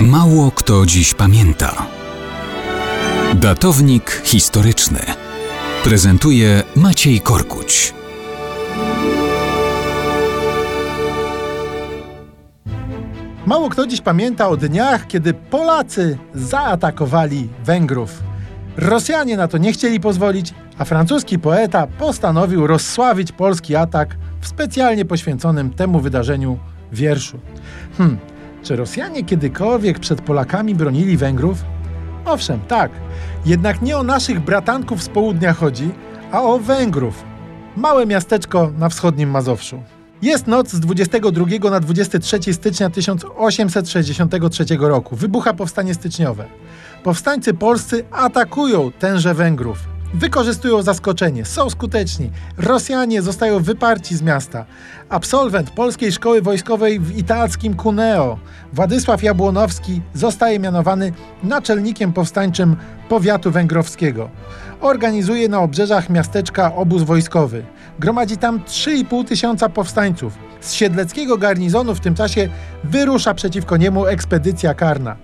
Mało kto dziś pamięta. Datownik historyczny prezentuje Maciej Korkuć. Mało kto dziś pamięta o dniach, kiedy Polacy zaatakowali Węgrów. Rosjanie na to nie chcieli pozwolić, a francuski poeta postanowił rozsławić polski atak w specjalnie poświęconym temu wydarzeniu wierszu. Hmm, czy Rosjanie kiedykolwiek przed Polakami bronili Węgrów? Owszem, tak. Jednak nie o naszych bratanków z południa chodzi, a o Węgrów. Małe miasteczko na wschodnim Mazowszu. Jest noc z 22 na 23 stycznia 1863 roku. Wybucha powstanie styczniowe. Powstańcy polscy atakują tenże Węgrów. Wykorzystują zaskoczenie, są skuteczni. Rosjanie zostają wyparci z miasta. Absolwent Polskiej Szkoły Wojskowej w italskim Cuneo, Władysław Jabłonowski, zostaje mianowany naczelnikiem powstańczym powiatu węgrowskiego. Organizuje na obrzeżach miasteczka obóz wojskowy. Gromadzi tam 3,5 tysiąca powstańców. Z siedleckiego garnizonu w tym czasie wyrusza przeciwko niemu ekspedycja karna.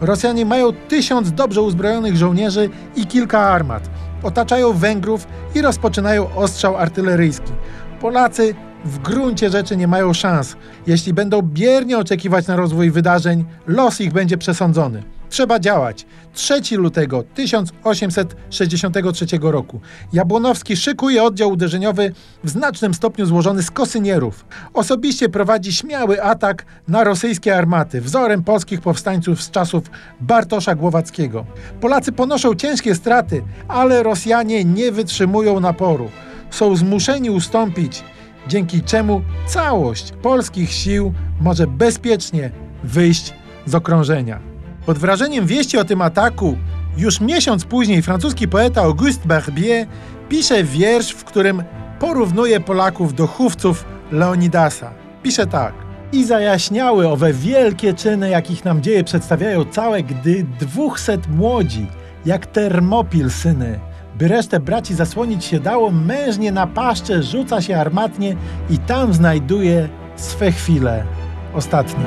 Rosjanie mają tysiąc dobrze uzbrojonych żołnierzy i kilka armat. Otaczają Węgrów i rozpoczynają ostrzał artyleryjski. Polacy w gruncie rzeczy nie mają szans. Jeśli będą biernie oczekiwać na rozwój wydarzeń, los ich będzie przesądzony. Trzeba działać. 3 lutego 1863 roku. Jabłonowski szykuje oddział uderzeniowy w znacznym stopniu złożony z kosynierów. Osobiście prowadzi śmiały atak na rosyjskie armaty, wzorem polskich powstańców z czasów Bartosza Głowackiego. Polacy ponoszą ciężkie straty, ale Rosjanie nie wytrzymują naporu. Są zmuszeni ustąpić, dzięki czemu całość polskich sił może bezpiecznie wyjść z okrążenia. Pod wrażeniem wieści o tym ataku, już miesiąc później francuski poeta Auguste Barbier pisze wiersz, w którym porównuje Polaków do chówców Leonidasa. Pisze tak. I zajaśniały owe wielkie czyny, jakich nam dzieje przedstawiają całe, gdy dwóchset młodzi, jak termopil syny, by resztę braci zasłonić się dało, mężnie na paszcze rzuca się armatnie i tam znajduje swe chwile ostatnie.